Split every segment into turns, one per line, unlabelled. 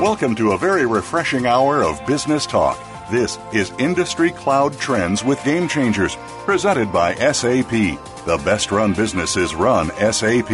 Welcome to a very refreshing hour of business talk. This is Industry Cloud Trends with Game Changers, presented by SAP. The best run businesses run SAP.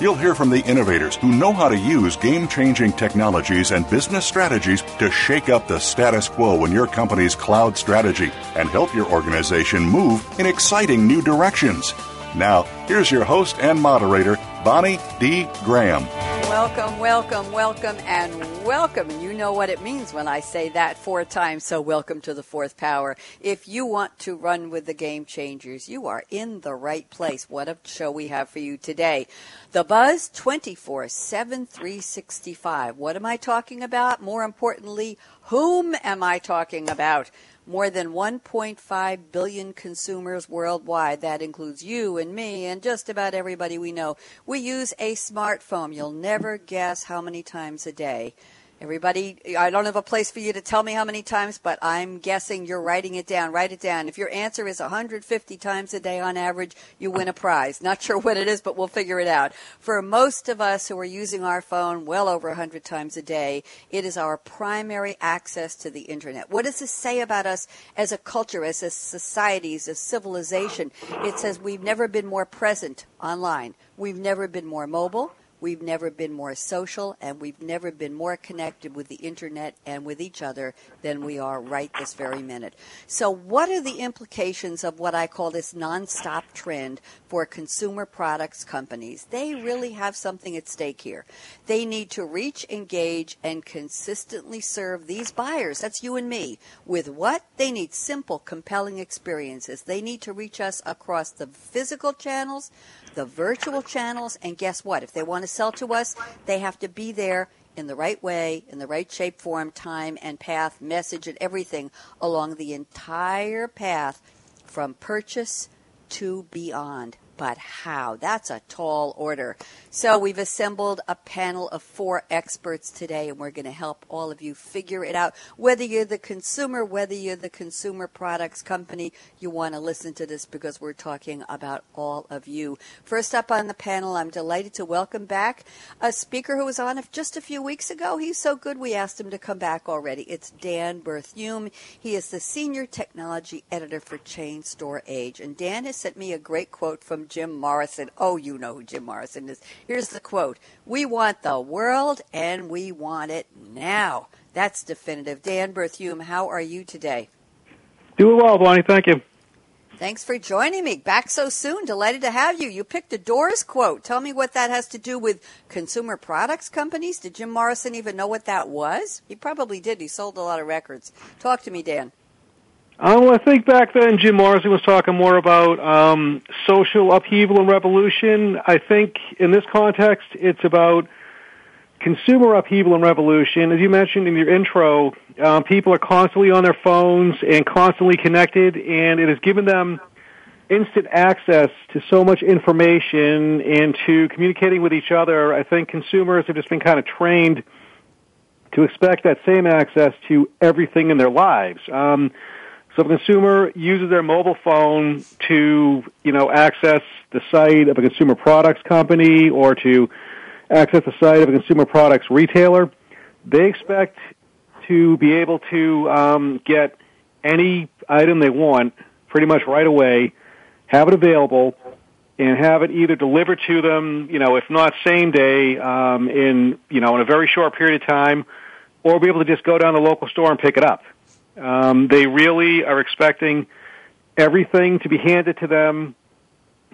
You'll hear from the innovators who know how to use game changing technologies and business strategies to shake up the status quo in your company's cloud strategy and help your organization move in exciting new directions. Now, here's your host and moderator, Bonnie D. Graham.
Welcome, welcome, welcome, and welcome. And you know what it means when I say that four times. So, welcome to the fourth power. If you want to run with the game changers, you are in the right place. What a show we have for you today. The Buzz 24 7 365. What am I talking about? More importantly, whom am I talking about? More than 1.5 billion consumers worldwide. That includes you and me and just about everybody we know. We use a smartphone. You'll never guess how many times a day. Everybody, I don't have a place for you to tell me how many times, but I'm guessing you're writing it down. Write it down. If your answer is 150 times a day on average, you win a prize. Not sure what it is, but we'll figure it out. For most of us who are using our phone well over 100 times a day, it is our primary access to the internet. What does this say about us as a culture, as a society, as civilization? It says we've never been more present online. We've never been more mobile. We've never been more social and we've never been more connected with the internet and with each other than we are right this very minute. So, what are the implications of what I call this nonstop trend for consumer products companies? They really have something at stake here. They need to reach, engage, and consistently serve these buyers, that's you and me, with what? They need simple, compelling experiences. They need to reach us across the physical channels, the virtual channels, and guess what? If they want to sell to us, they have to be there in the right way, in the right shape, form, time, and path, message, and everything along the entire path from purchase to beyond but how? That's a tall order. So we've assembled a panel of four experts today, and we're going to help all of you figure it out. Whether you're the consumer, whether you're the consumer products company, you want to listen to this because we're talking about all of you. First up on the panel, I'm delighted to welcome back a speaker who was on just a few weeks ago. He's so good we asked him to come back already. It's Dan Berthiaume. He is the senior technology editor for Chain Store Age, and Dan has sent me a great quote from Jim Morrison. Oh, you know who Jim Morrison is. Here's the quote We want the world and we want it now. That's definitive. Dan Berthiaume, how are you today?
Doing well, Bonnie. Thank you.
Thanks for joining me. Back so soon. Delighted to have you. You picked a Doors quote. Tell me what that has to do with consumer products companies. Did Jim Morrison even know what that was? He probably did. He sold a lot of records. Talk to me, Dan.
Um, well, I think back then Jim Morrison was talking more about um, social upheaval and revolution. I think in this context, it's about consumer upheaval and revolution. As you mentioned in your intro, um, people are constantly on their phones and constantly connected, and it has given them instant access to so much information and to communicating with each other. I think consumers have just been kind of trained to expect that same access to everything in their lives. Um, so if a consumer uses their mobile phone to, you know, access the site of a consumer products company or to access the site of a consumer products retailer, they expect to be able to um, get any item they want pretty much right away, have it available, and have it either delivered to them, you know, if not same day, um, in you know, in a very short period of time, or be able to just go down to the local store and pick it up. Um, they really are expecting everything to be handed to them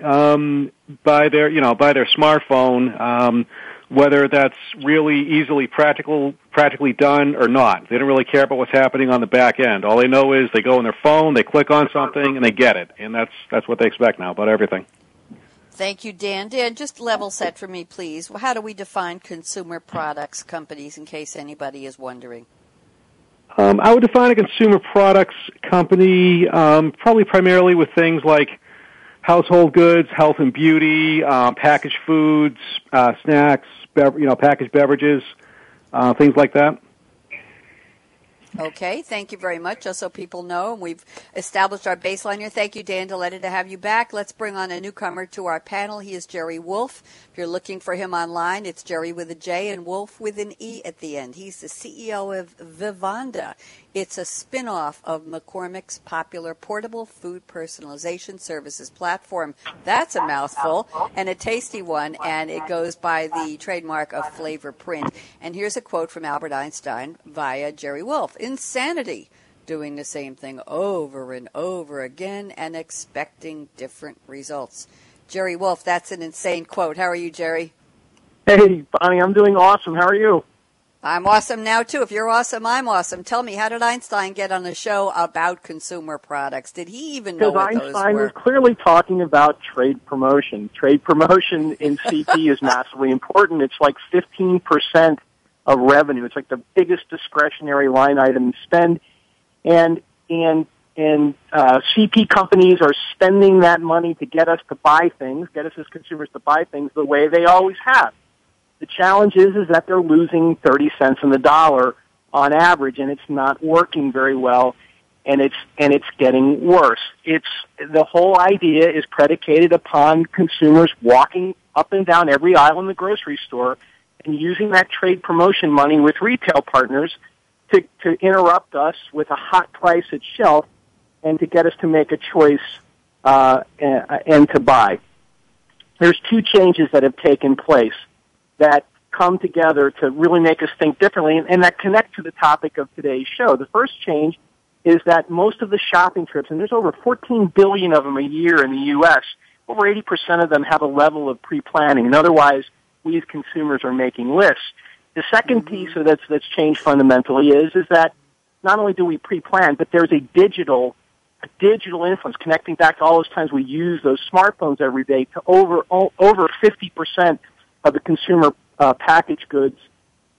um, by their, you know, by their smartphone. Um, whether that's really easily practical, practically done or not. They don't really care about what's happening on the back end. All they know is they go on their phone, they click on something, and they get it. And that's that's what they expect now about everything.
Thank you, Dan. Dan, just level set for me, please. How do we define consumer products companies in case anybody is wondering?
Um, I would define a consumer products company um, probably primarily with things like household goods, health and beauty, uh, packaged foods, uh, snacks, bev- you know, packaged beverages, uh, things like that.
Okay, thank you very much. Just so people know, we've established our baseline here. Thank you, Dan. Delighted to have you back. Let's bring on a newcomer to our panel. He is Jerry Wolfe. If you're looking for him online, it's Jerry with a J and Wolfe with an E at the end. He's the CEO of Vivanda. It's a spin-off of McCormick's popular portable food personalization services platform. That's a mouthful and a tasty one, and it goes by the trademark of FlavorPrint. And here's a quote from Albert Einstein via Jerry Wolfe. insanity doing the same thing over and over again and expecting different results. Jerry Wolfe, that's an insane quote. How are you, Jerry?
Hey, Bonnie, I'm doing awesome. How are you?
I'm awesome now too. If you're awesome, I'm awesome. Tell me, how did Einstein get on a show about consumer products? Did he even know what
Einstein
those were?
was clearly talking about trade promotion. Trade promotion in CP is massively important. It's like 15% of revenue. It's like the biggest discretionary line item spend, and and and uh, CP companies are spending that money to get us to buy things, get us as consumers to buy things the way they always have. The challenge is is that they're losing 30 cents on the dollar on average, and it's not working very well, and it's and it's getting worse. It's the whole idea is predicated upon consumers walking up and down every aisle in the grocery store and using that trade promotion money with retail partners to, to interrupt us with a hot price at shelf and to get us to make a choice uh, and, and to buy. There's two changes that have taken place that come together to really make us think differently and, and that connect to the topic of today's show. The first change is that most of the shopping trips, and there's over 14 billion of them a year in the U.S., over 80% of them have a level of pre-planning. And otherwise, we as consumers are making lists. The 2nd
Mm-hmm.
piece of that's that's changed fundamentally is is that not only do we pre-plan, but there's a digital a digital influence connecting back to all those times we use those smartphones every day to over over 50% of the consumer uh, packaged goods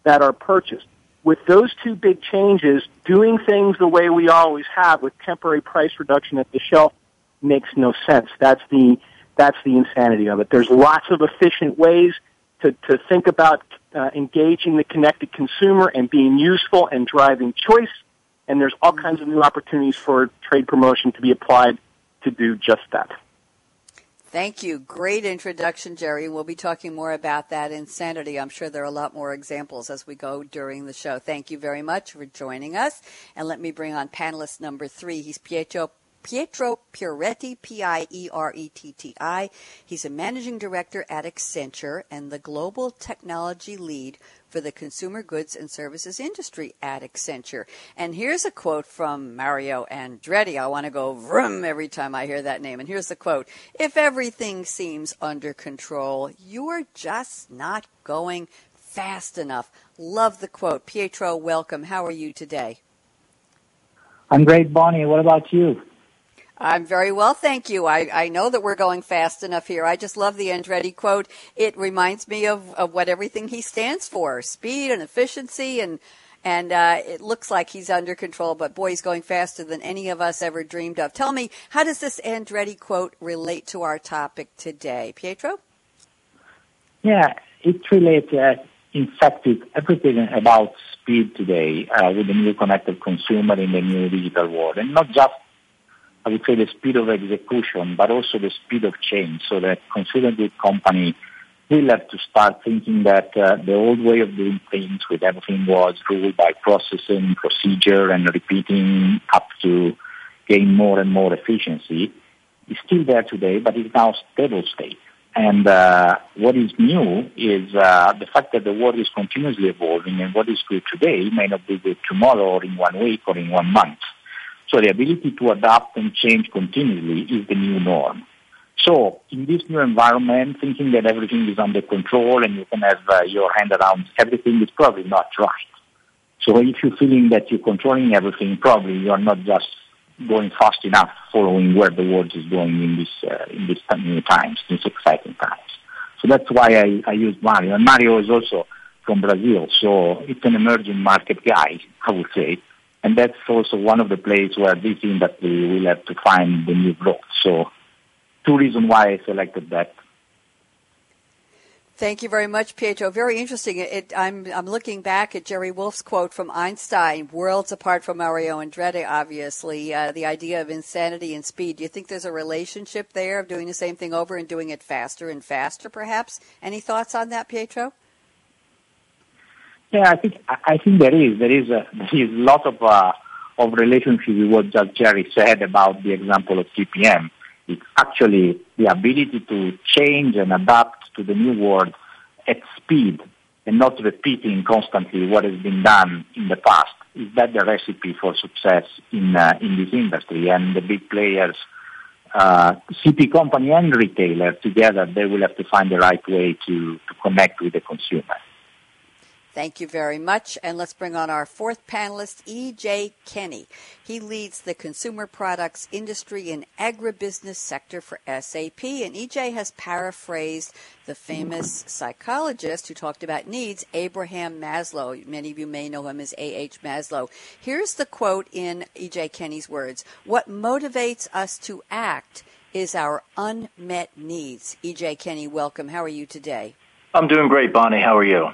that are purchased. With those two big changes, doing things the way we always have with temporary price reduction at the shelf makes no sense. That's the that's the insanity of it. There's lots of efficient ways to, to think about uh, engaging the connected consumer and being useful and driving choice. And there's all kinds of new opportunities for trade promotion to be applied to do just that.
Thank you. Great introduction, Jerry. We'll be talking more about that insanity. I'm sure there are a lot more examples as we go during the show. Thank you very much for joining us. And let me bring on panelist number three. He's Pietro Pietro Pieretti, P-I-E-R-E-T-T-I. He's a managing director at Accenture and the global technology lead for the consumer goods and services industry at Accenture. And here's a quote from Mario Andretti. I want to go vroom every time I hear that name. And here's the quote. If everything seems under control, you're just not going fast enough. Love the quote. Pietro, welcome. How are you today?
I'm great, Bonnie. What about you?
I'm very well, thank you. I, I know that we're going fast enough here. I just love the Andretti quote. It reminds me of, of what everything he stands for speed and efficiency, and, and uh, it looks like he's under control, but boy, he's going faster than any of us ever dreamed of. Tell me, how does this Andretti quote relate to our topic today? Pietro?
Yeah, it relates, uh, in fact, it, everything about speed today uh, with the new connected consumer in the new digital world, and not just I would say the speed of execution, but also the speed of change, so that consumer good company will have to start thinking that uh, the old way of doing things with everything was ruled by processing, procedure, and repeating up to gain more and more efficiency is still there today, but it's now stable state. And uh, what is new is uh, the fact that the world is continuously evolving, and what is good today may not be good tomorrow, or in one week, or in one month. So the ability to adapt and change continuously is the new norm. So in this new environment, thinking that everything is under control and you can have uh, your hand around everything is probably not right. So if you're feeling that you're controlling everything, probably you're not just going fast enough following where the world is going in this, uh, in these new times, these exciting times. So that's why I, I use Mario. And Mario is also from Brazil, so it's an emerging market guy, I would say and that's also one of the places where this industry will have to find the new growth. So two reasons why I selected that.
Thank you very much, Pietro. Very interesting. It, I'm, I'm looking back at Jerry Wolfe's quote from Einstein, worlds apart from Mario Andretti, obviously, uh, the idea of insanity and speed. Do you think there's a relationship there of doing the same thing over and doing it faster and faster, perhaps? Any thoughts on that, Pietro?
Yeah, I think I think there is there is a there is lot of uh, of relationship with what just Jerry said about the example of TPM. It's actually the ability to change and adapt to the new world at speed and not repeating constantly what has been done in the past. Is that the recipe for success in uh, in this industry? And the big players, uh, CP company and retailer together, they will have to find the right way to, to connect with the consumer.
Thank you very much. And let's bring on our fourth panelist, E.J. Kenny. He leads the consumer products industry and agribusiness sector for SAP. And E.J. has paraphrased the famous psychologist who talked about needs, Abraham Maslow. Many of you may know him as A.H. Maslow. Here's the quote in E.J. Kenny's words What motivates us to act is our unmet needs. E.J. Kenny, welcome. How are you today?
I'm doing great, Bonnie. How are you?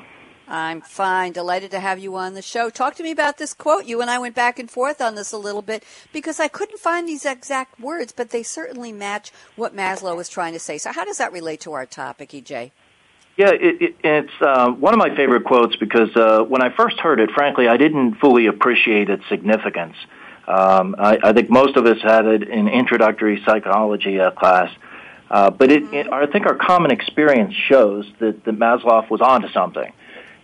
I'm fine. Delighted to have you on the show. Talk to me about this quote. You and I went back and forth on this a little bit because I couldn't find these exact words, but they certainly match what Maslow was trying to say. So, how does that relate to our topic, EJ?
Yeah, it, it, it's uh, one of my favorite quotes because uh, when I first heard it, frankly, I didn't fully appreciate its significance. Um, I, I think most of us had it in introductory psychology uh, class. Uh, but it, I think our common experience shows that, that Maslow was onto something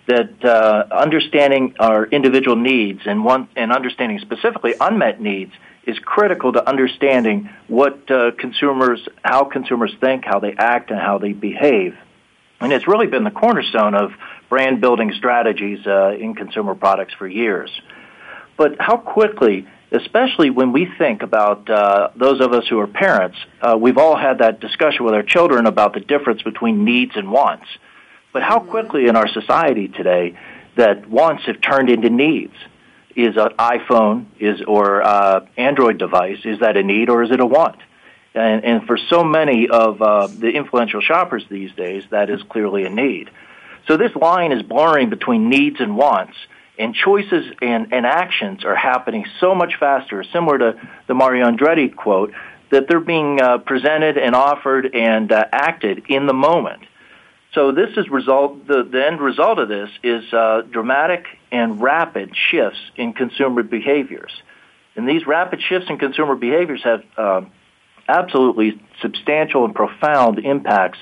that uh, understanding our individual needs and one and understanding specifically unmet needs is critical to understanding what uh, consumers, how consumers think, how they act, and how they behave. And it's really been the cornerstone of brand building strategies uh, in consumer products for years. But how quickly, especially when we think about uh, those of us who are parents, uh, we've all had that discussion with our children about the difference between needs and wants. But how quickly in our society today that wants have turned into needs? Is an iPhone is or uh, Android device is that a need or is it a want? And, and for so many of uh, the influential shoppers these days, that is clearly a need. So this line is blurring between needs and wants, and choices and, and actions are happening so much faster, similar to the Mario Andretti quote, that they're being uh, presented and offered and uh, acted in the moment. So this is result. The, the end result of this is uh, dramatic and rapid shifts in consumer behaviors, and these rapid shifts in consumer behaviors have uh, absolutely substantial and profound impacts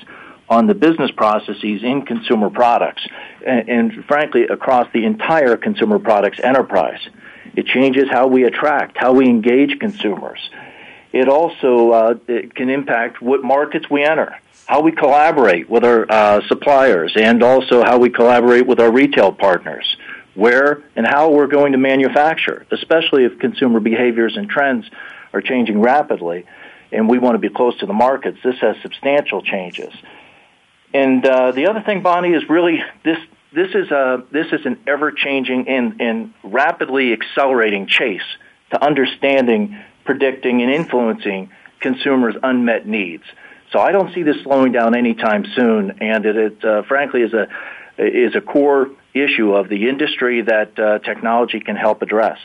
on the business processes in consumer products, and, and frankly across the entire consumer products enterprise. It changes how we attract, how we engage consumers. It also uh, it can impact what markets we enter how we collaborate with our uh, suppliers and also how we collaborate with our retail partners, where and how we're going to manufacture, especially if consumer behaviors and trends are changing rapidly and we want to be close to the markets. This has substantial changes. And uh, the other thing, Bonnie, is really this. This is a this is an ever changing and, and rapidly accelerating chase to understanding, predicting, and influencing consumers' unmet needs. So I don't see this slowing down anytime soon, and it, it uh, frankly is a is a core issue of the industry that uh, technology can help address.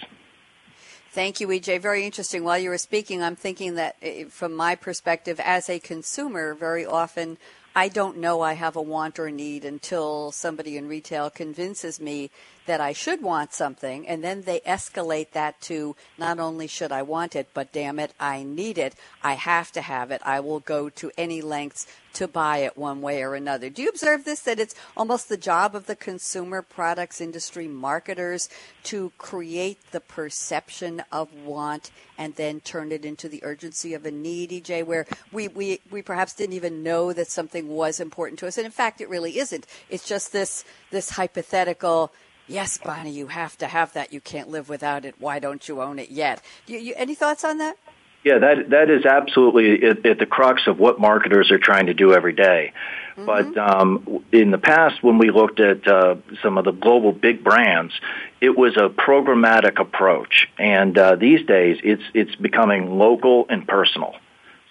Thank you, EJ. Very interesting. While you were speaking, I'm thinking that uh, from my perspective as a consumer, very often I don't know I have a want or need until somebody in retail convinces me that I should want something, and then they escalate that to not only should I want it, but damn it, I need it. I have to have it. I will go to any lengths to buy it one way or another. Do you observe this that it's almost the job of the consumer products industry marketers to create the perception of want and then turn it into the urgency of a need, EJ, where we, we, we perhaps didn't even know that something was important to us. And in fact, it really isn't. It's just this, this hypothetical Yes, Bonnie, you have to have that. You can't live without it. Why don't you own it yet? You, you, any thoughts on that?
Yeah, that that is absolutely at, at, the crux of what marketers are trying to do every day. Mm-hmm. But um, in the past, when we looked at uh, some of the global big brands, it was a programmatic approach, and uh, these days it's it's becoming local and personal.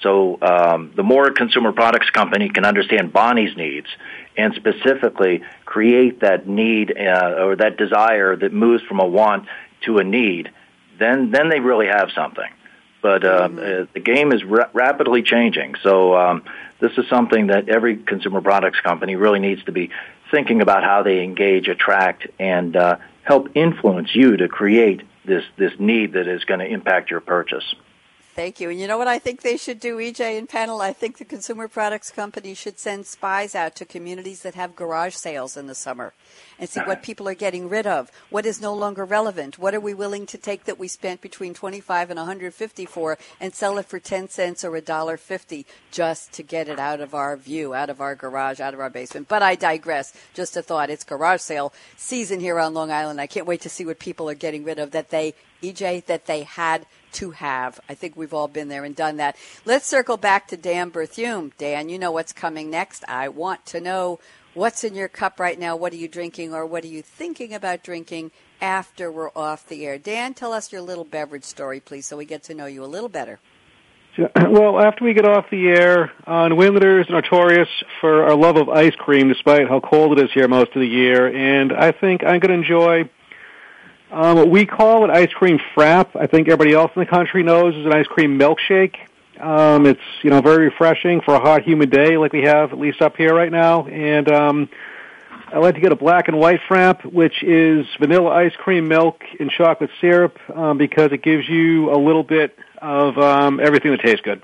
So um, the more a consumer products company can understand Bonnie's needs and specifically create that need uh, or that desire that moves from a want to a need, then then they really have something. But uh, mm-hmm. uh, the game is ra- rapidly changing, so um, this is something that every consumer products company really needs to be thinking about how they engage, attract, and uh, help influence you to create this this need that is going to impact your purchase.
Thank you. And you know what I think they should do, EJ and panel? I think the consumer products company should send spies out to communities that have garage sales in the summer and see what people are getting rid of. What is no longer relevant? What are we willing to take that we spent between 25 and 150 for and sell it for 10 cents or a dollar 50 just to get it out of our view, out of our garage, out of our basement. But I digress. Just a thought. It's garage sale season here on Long Island. I can't wait to see what people are getting rid of that they, EJ, that they had to have. I think we've all been there and done that. Let's circle back to Dan Berthiaume. Dan, you know what's coming next. I want to know what's in your cup right now. What are you drinking or what are you thinking about drinking after we're off the air? Dan, tell us your little beverage story, please, so we get to know you a little better.
Well, after we get off the air, uh, New Englanders notorious for our love of ice cream, despite how cold it is here most of the year. And I think I'm going to enjoy um, what we call it ice cream frap. I think everybody else in the country knows is an ice cream milkshake. Um, it's you know very refreshing for a hot, humid day like we have at least up here right now. And um, I like to get a black and white frap, which is vanilla ice cream, milk, and chocolate syrup, um, because it gives you a little bit of um, everything that tastes good.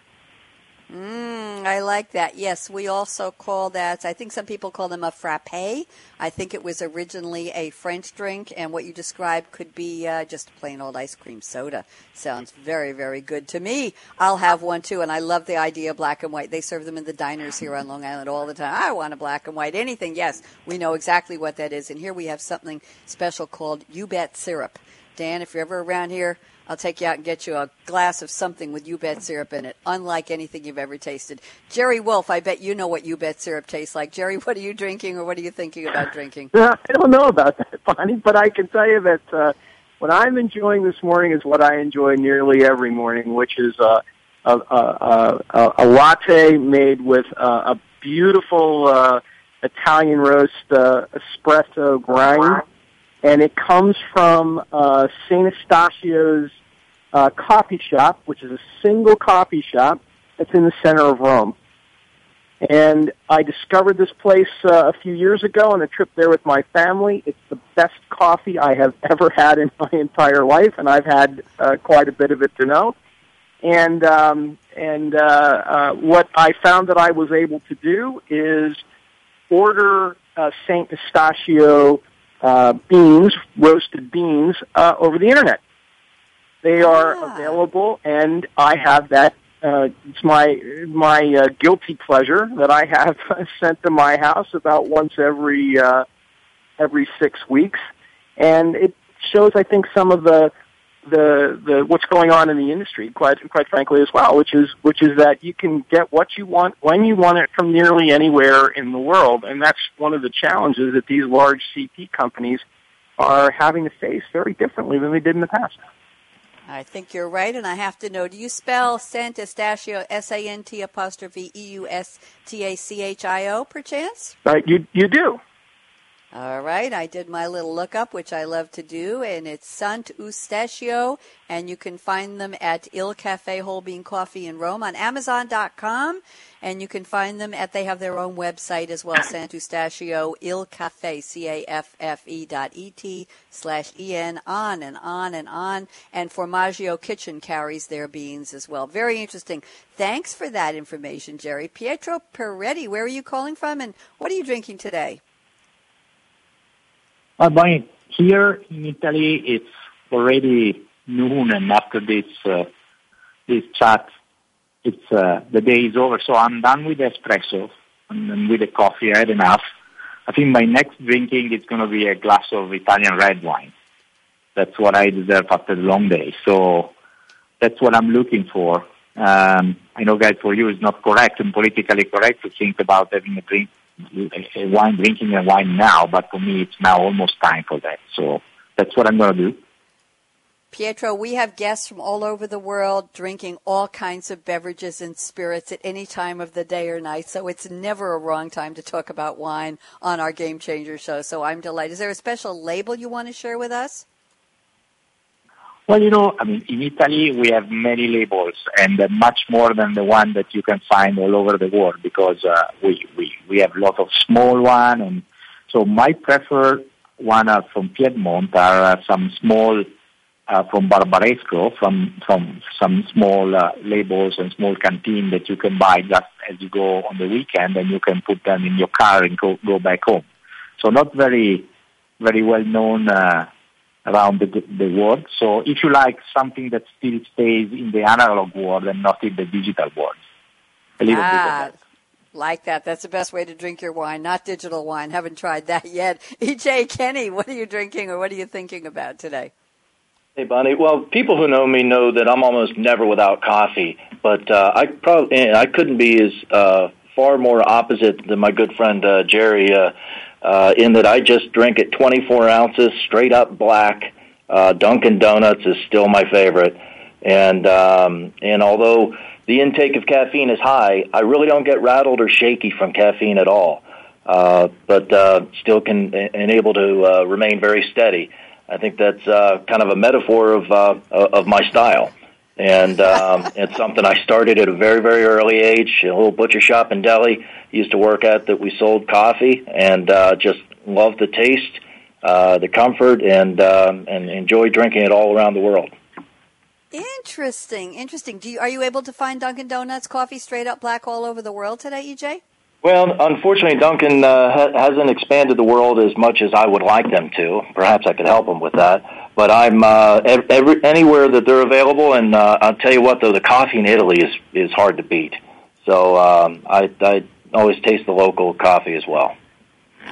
Mm, I like that. Yes, we also call that, I think some people call them a frappe. I think it was originally a French drink, and what you described could be uh, just plain old ice cream soda. Sounds very, very good to me. I'll have one too, and I love the idea of black and white. They serve them in the diners here on Long Island all the time. I want a black and white anything. Yes, we know exactly what that is, and here we have something special called U-Bet syrup. Dan, if you're ever around here, I'll take you out and get you a glass of something with U-Bet syrup in it, unlike anything you've ever tasted. Jerry Wolfe, I bet you know what U-Bet syrup tastes like. Jerry, what are you drinking or what are you thinking about drinking?
I don't know about that, Bonnie, but I can tell you that uh, what I'm enjoying this morning is what I enjoy nearly every morning, which is uh, a, a, a, a latte made with uh, a beautiful uh, Italian roast uh, espresso grind and it comes from uh, St. Eustachio's uh, coffee shop, which is a single coffee shop that's in the center of Rome. And I discovered this place uh, a few years ago on a trip there with my family. It's the best coffee I have ever had in my entire life, and I've had uh, quite a bit of it to know. And um, and uh, uh, what I found that I was able to do is order uh, Saint Eustachio uh, beans, roasted beans, uh, over the internet. They are ah. available, and I have that. Uh, it's my my uh, guilty pleasure that I have sent to my house about once every uh, every six weeks, and it shows, I think, some of the the the what's going on in the industry, quite quite frankly as well, which is which is that you can get what you want when you want it from nearly anywhere in the world, and that's one of the challenges that these large CP companies are having to face very differently than they did in the past.
I think you're right, and I have to know: Do you spell Sant Eustachio S A N T apostrophe E U S T A C H I O, perchance?
Right, you you do.
All right, I did my little lookup, which I love to do, and it's Sant Eustachio, and you can find them at Il Cafe Whole Bean Coffee in Rome on Amazon.com, and you can find them at, they have their own website as well, Sant Eustachio, Il Cafe, C-A-F-F-E dot E-T slash E-N, on and on and on, and Formaggio Kitchen carries their beans as well. Very interesting. Thanks for that information, Jerry. Pietro Pieretti, where are you calling from, and what are you drinking today?
Uh, by here in Italy, it's already noon, and after this uh, this chat, it's uh, the day is over. So I'm done with espresso and with the coffee. I had enough. I think my next drinking is going to be a glass of Italian red wine. That's what I deserve after the long day. So that's what I'm looking for. Um, I know, guys, for you it's not correct and politically correct to think about having a drink wine drinking and wine now, but for me it's now almost time for that. So that's what I'm going to do.
Pietro, we have guests from all over the world drinking all kinds of beverages and spirits at any time of the day or night, so it's never a wrong time to talk about wine on our Game Changer show. So I'm delighted. Is there a special label you want to share with us?
Well, you know, I mean, in Italy we have many labels and uh, much more than the one that you can find all over the world because uh, we, we, we have a lot of small one and so my preferred one are from Piedmont are uh, some small uh, from Barbaresco, from from some small uh, labels and small canteen that you can buy just as you go on the weekend, and you can put them in your car and go go back home. So not very very well known uh, around the the world. So if you like something that still stays in the analog world and not in the digital world, a little ah. bit of that.
Like that. That's the best way to drink your wine, not digital wine. Haven't tried that yet. EJ Kenny, what are you drinking or what are you thinking about today?
Hey, Bonnie. Well, people who know me know that I'm almost never without coffee, but uh, I probably I couldn't be as uh, far more opposite than my good friend uh, Jerry. Uh, uh, in that I just drink it 24 ounces, straight up black. Uh, Dunkin' Donuts is still my favorite, and um, and although the intake of caffeine is high, I really don't get rattled or shaky from caffeine at all. Uh, but uh, still can enable to uh, remain very steady. I think that's uh, kind of a metaphor of uh, of my style, and um, it's something I started at a very very early age. A little butcher shop in Delhi used to work at that we sold coffee, and uh, just loved the taste, uh, the comfort, and um, and enjoy drinking it all around the world.
Interesting, interesting. Do you, are you able to find Dunkin' Donuts coffee straight up black all over the world today, EJ?
Well, unfortunately, Dunkin' uh, ha- hasn't expanded the world as much as I would like them to. Perhaps I could help them with that. But I'm uh, every, anywhere that they're available, and uh, I'll tell you what, though, the coffee in Italy is is hard to beat. So um, I, I always taste the local coffee as well.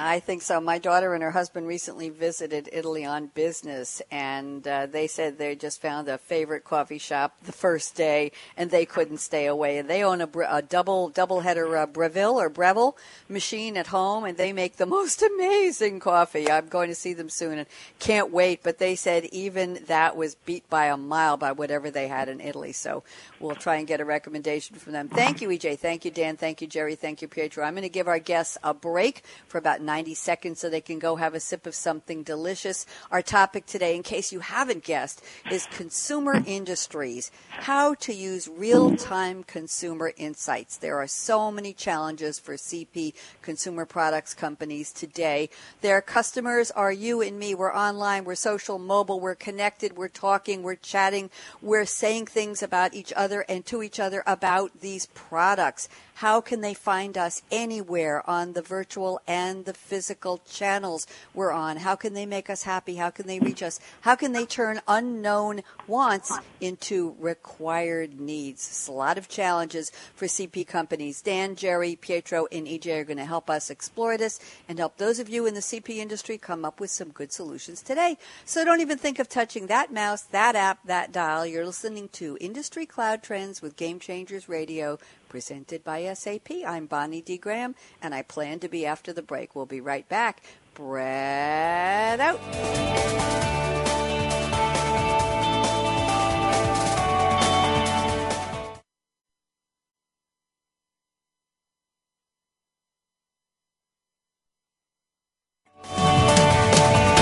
I think so. My daughter and her husband recently visited Italy on business, and uh, they said they just found a favorite coffee shop the first day, and they couldn't stay away. And they own a, a double double header uh, Breville or Breville machine at home, and they make the most amazing coffee. I'm going to see them soon, and can't wait. But they said even that was beat by a mile by whatever they had in Italy. So we'll try and get a recommendation from them. Thank you, EJ. Thank you, Dan. Thank you, Jerry. Thank you, Pietro. I'm going to give our guests a break for about 90 seconds so they can go have a sip of something delicious. Our topic today, in case you haven't guessed, is consumer industries. How to use real time consumer insights. There are so many challenges for CP consumer products companies today. Their customers are you and me. We're online, we're social, mobile, we're connected, we're talking, we're chatting, we're saying things about each other and to each other about these products. How can they find us anywhere on the virtual and the physical channels we're on? How can they make us happy? How can they reach us? How can they turn unknown wants into required needs? It's a lot of challenges for CP companies. Dan, Jerry, Pietro, and EJ are going to help us explore this and help those of you in the CP industry come up with some good solutions today. So don't even think of touching that mouse, that app, that dial. You're listening to Industry Cloud Trends with Game Changers Radio presented by SAP. I'm Bonnie D. Graham, and I plan to be after the break. We'll be right back. Bread out.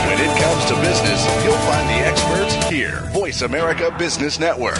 When it comes to business, you'll find the experts here. Voice America Business Network.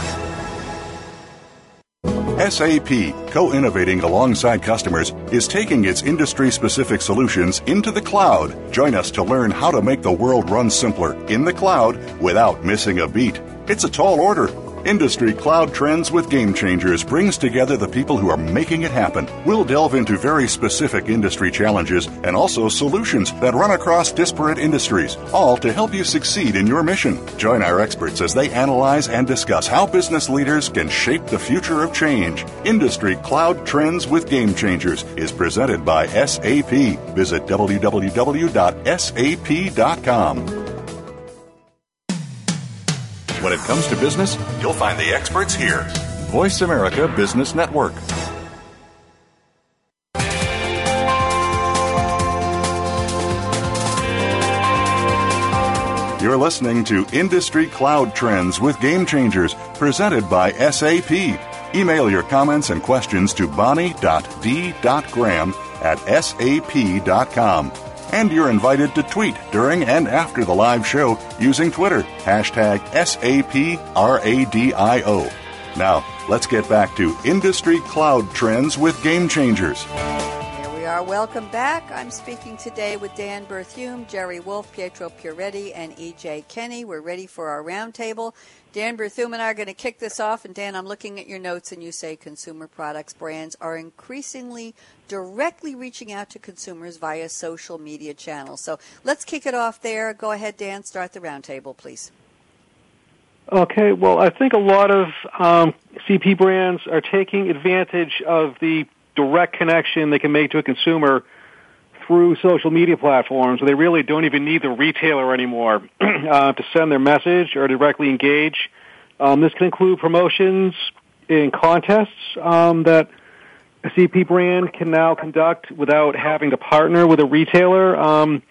SAP, co innovating alongside customers, is taking its industry specific solutions into the cloud. Join us to learn how to make the world run simpler in the cloud without missing a beat. It's a tall order Industry Cloud Trends with Game Changers brings together the people who are making it happen. We'll delve into very specific industry challenges and also solutions that run across disparate industries, all to help you succeed in your mission. Join our experts as they analyze and discuss how business leaders can shape the future of change. Industry Cloud Trends with Game Changers is presented by SAP. Visit www.sap.com. When it comes to business, you'll find the experts here. Voice America Business Network. You're listening to Industry Cloud Trends with Game Changers, presented by SAP. Email your comments and questions to bonnie.d.graham at sap.com. And you're invited to tweet during and after the live show using Twitter, hashtag SAPRADIO. Now, let's get back to Industry Cloud Trends with Game Changers.
Here we are. Welcome back. I'm speaking today with Dan Berthiaume, Jerry Wolfe, Pietro Pieretti, and EJ Kenny. We're ready for our roundtable. Dan Berthiaume and I are going to kick this off. And Dan, I'm looking at your notes, and you say consumer products brands are increasingly directly reaching out to consumers via social media channels. So let's kick it off there. Go ahead, Dan. Start the roundtable, please.
Okay, well, I think a lot of um, CP brands are taking advantage of the direct connection they can make to a consumer through social media platforms they really don't even need the retailer anymore uh, to send their message or directly engage. Um, this can include promotions in contests um, that a CP brand can now conduct without having to partner with a retailer. Um,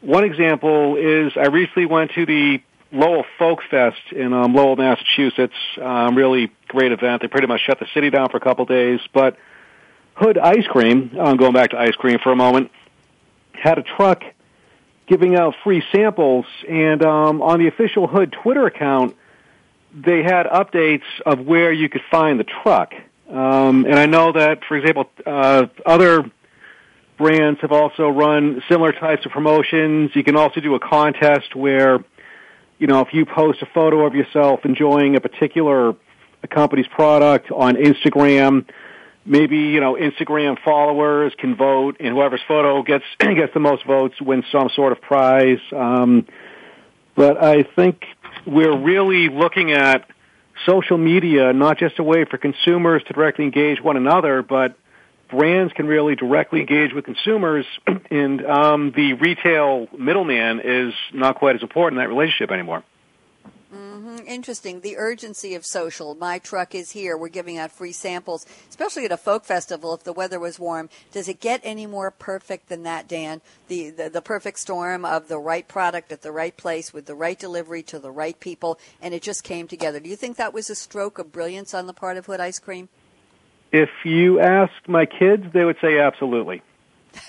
one example is I recently went to the Lowell Folk Fest in um, Lowell, Massachusetts. Um, really great event. They pretty much shut the city down for a couple days, but Hood Ice Cream, I'm going back to ice cream for a moment, had a truck giving out free samples, and um, on the official Hood Twitter account, they had updates of where you could find the truck. Um, and I know that, for example, uh, other brands have also run similar types of promotions. You can also do a contest where, you know, if you post a photo of yourself enjoying a particular company's product on Instagram, maybe you know Instagram followers can vote, and whoever's photo gets gets the most votes wins some sort of prize. Um, but I think we're really looking at social media not just a way for consumers to directly engage one another, but brands can really directly engage with consumers, and um, the retail middleman is not quite as important in that relationship anymore.
Mm-hmm. Interesting. The urgency of social. My truck is here. We're giving out free samples, especially at a folk festival. If the weather was warm, does it get any more perfect than that, Dan? The, the the perfect storm of the right product at the right place with the right delivery to the right people, and it just came together. Do you think that was a stroke of brilliance on the part of Hood Ice Cream?
If you ask my kids, they would say absolutely.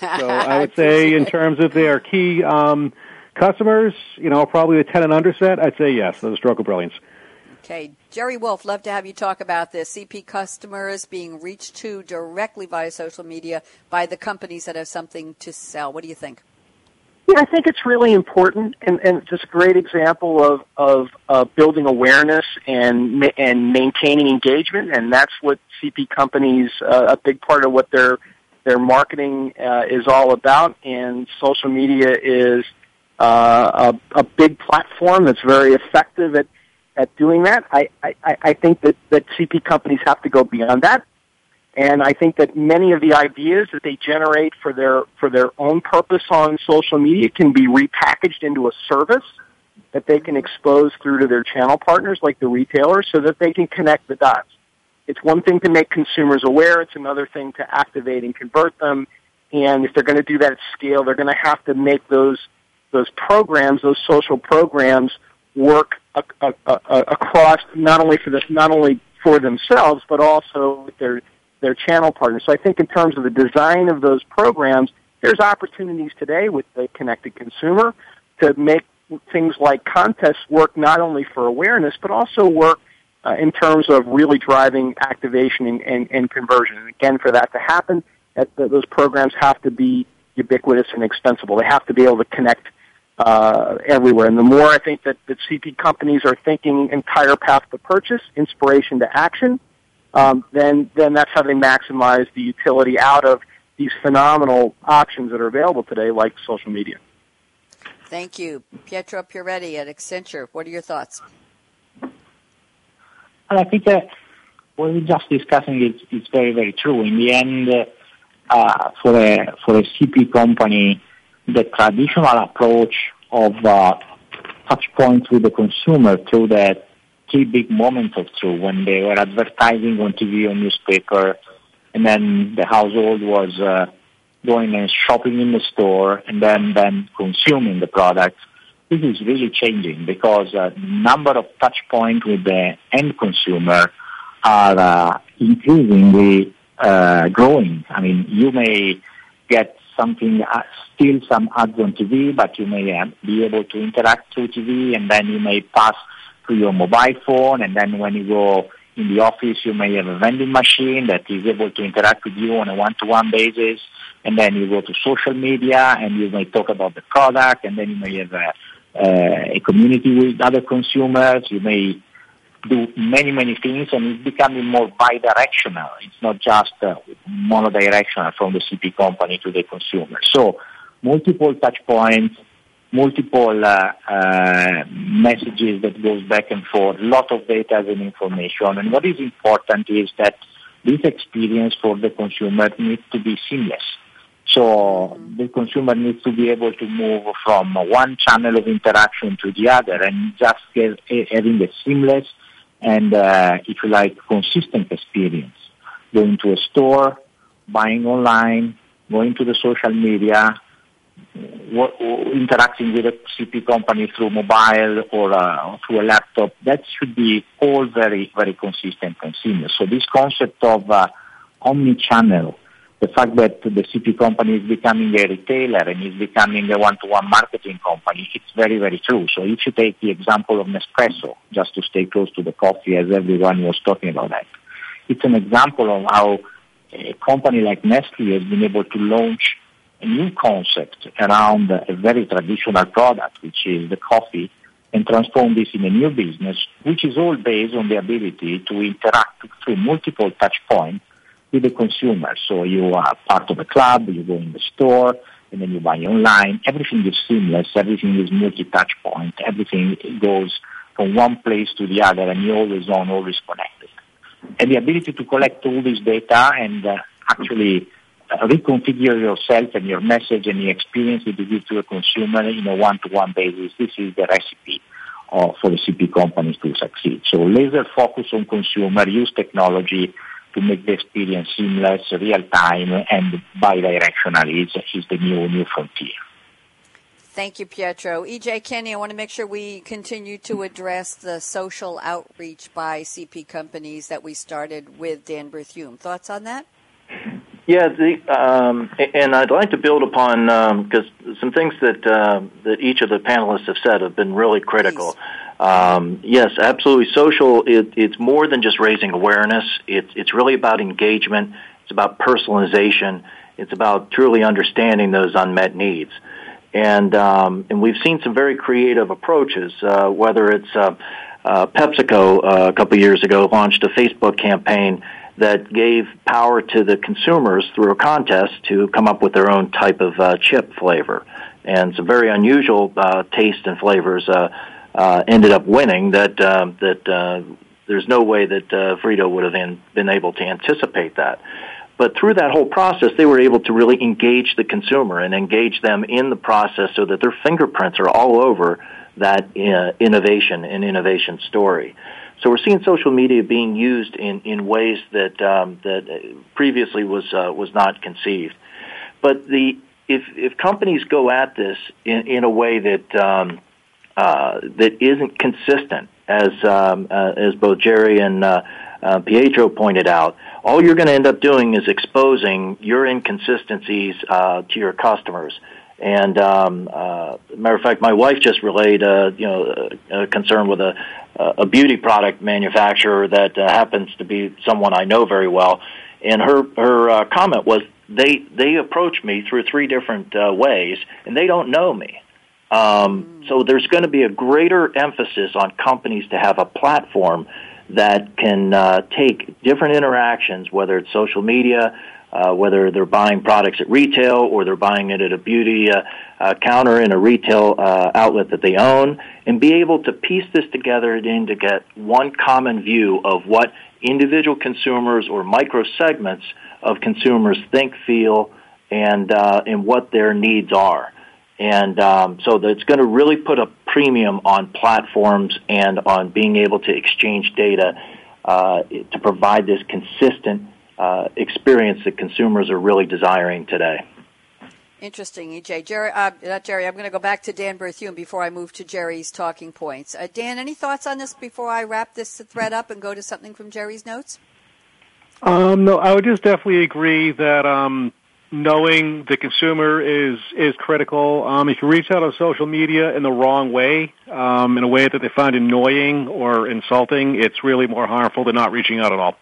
So I would say, in terms of their key. Um, Customers, you know, probably a 10 and under set, I'd say yes, that's a stroke of brilliance.
Okay. Jerry Wolfe, love to have you talk about this. CP customers being reached to directly via social media by the companies that have something to sell. What do you think?
Yeah, I think it's really important, and, and just a great example of of uh, building awareness and and maintaining engagement, and that's what CP companies uh, a big part of what their their marketing uh, is all about. And social media is uh, a, a big platform that's very effective at at doing that. I, I, I think that, that CP companies have to go beyond that. And I think that many of the ideas that they generate for their for their own purpose on social media can be repackaged into a service that they can expose through to their channel partners like the retailers so that they can connect the dots. It's one thing to make consumers aware, it's another thing to activate and convert them. And if they're going to do that at scale, they're going to have to make those those programs, those social programs, work a, a, a, across not only for this, not only for themselves, but also with their their channel partners. So I think in terms of the design of those programs, there's opportunities today with the connected consumer to make things like contests work not only for awareness, but also work uh, in terms of really driving activation and, and, and conversion. And again, for that to happen, that, those programs have to be ubiquitous and extensible. They have to be able to connect uh, everywhere. And the more I think that, that CP companies are thinking entire path to purchase, inspiration to action, um, then then that's how they maximize the utility out of these phenomenal options that are available today, like social media.
Thank you, Pietro Pieretti at Accenture. What are your thoughts?
I think that what we're just discussing is, is very very true. In the end, uh, for a for a CP company the traditional approach of uh, touch points with the consumer through the three big moments of truth when they were advertising on TV or newspaper, and then the household was uh, going and shopping in the store, and then then consuming the product. this is really changing because uh, number of touch points with the end consumer are uh, increasingly uh, growing. I mean, you may get something, uh, still some ads on TV, but you may uh, be able to interact through TV, and then you may pass to your mobile phone, and then when you go in the office, you may have a vending machine that is able to interact with you on a one-to-one basis, and then you go to social media, and you may talk about the product, and then you may have a, a community with other consumers. You may do many, many things, and it's becoming more bi-directional. It's not just uh, monodirectional from the CP company to the consumer. So multiple touch points, multiple uh, uh, messages that goes back and forth, lot of data and information. And what is important is that this experience for the consumer needs to be seamless. So the consumer needs to be able to move from one channel of interaction to the other and just get, having a seamless and, uh, if you like, consistent experience. Going to a store, buying online, going to the social media, interacting with a CP company through mobile or uh, through a laptop, that should be all very, very consistent and seamless. So this concept of uh, omni-channel, the fact that the CP company is becoming a retailer and is becoming a one-to-one marketing company, it's very, very true. So if you take the example of Nespresso, just to stay close to the coffee as everyone was talking about that, it's an example of how a company like Nestle has been able to launch a new concept around a very traditional product, which is the coffee, and transform this in a new business, which is all based on the ability to interact through multiple touch points with the consumer. So you are part of a club, you go in the store, and then you buy online. Everything is seamless, everything is multi-touch point, everything goes from one place to the other, and you're always on, always connected. And the ability to collect all this data and uh, actually reconfigure yourself and your message and the experience that you give to a consumer in a one-to-one basis. This is the recipe uh, for the CP companies to succeed. So laser focus on consumer, use technology to make the experience seamless, real time, and bi-directional is, is the new new frontier.
Thank you, Pietro. EJ Kenny, I want to make sure we continue to address the social outreach by CP companies that we started with Dan Berthiaume. Thoughts on that?
Yeah, the, um, and I'd like to build upon because um, some things that uh, that each of the panelists have said have been really critical. Um, yes, absolutely. Social, it, it's more than just raising awareness. It's it's really about engagement. It's about personalization. It's about truly understanding those unmet needs. And um, and we've seen some very creative approaches. Uh, whether it's uh, uh, PepsiCo uh, a couple years ago launched a Facebook campaign that gave power to the consumers through a contest to come up with their own type of uh, chip flavor. And some very unusual uh, taste and flavors uh, ended up winning that uh, that uh, there's no way that uh, Frito would have been, been able to anticipate that. But through that whole process, they were able to really engage the consumer and engage them in the process so that their fingerprints are all over that uh, innovation and innovation story. So we're seeing social media being used in, in ways that um, that previously was uh, was not conceived. But the if if companies go at this in, in a way that um, uh, that isn't consistent, as um, uh, as both Jerry and uh, uh, Pietro pointed out, all you're going to end up doing is exposing your inconsistencies uh, to your customers. And um, uh, matter of fact, my wife just relayed, uh, you know, a, concern with a, a beauty product manufacturer that uh, happens to be someone I know very well. And her her uh, comment was they they approach me through three different uh, ways, and they don't know me. Um, so there's going to be a greater emphasis on companies to have a platform that can uh, take different interactions, whether it's social media, uh, whether they're buying products at retail or they're buying it at a beauty uh, uh, counter in a retail uh, outlet that they own, and be able to piece this together and to get one common view of what individual consumers or micro segments of consumers think, feel, and uh, and what their needs are. And um, so that's going to really put a premium on platforms and on being able to exchange data uh, to provide this consistent uh, experience that consumers are really desiring today.
Interesting, EJ. Jerry, uh, not Jerry. I'm going to go back to Dan Berthiaume before I move to Jerry's talking points. Uh, Dan, any thoughts on this before I wrap this thread up and go to something from Jerry's notes?
Um, no, I would just definitely agree that um, knowing the consumer is is critical. Um, if you reach out on social media in the wrong way, um, in a way that they find annoying or insulting, it's really more harmful than not reaching out at all.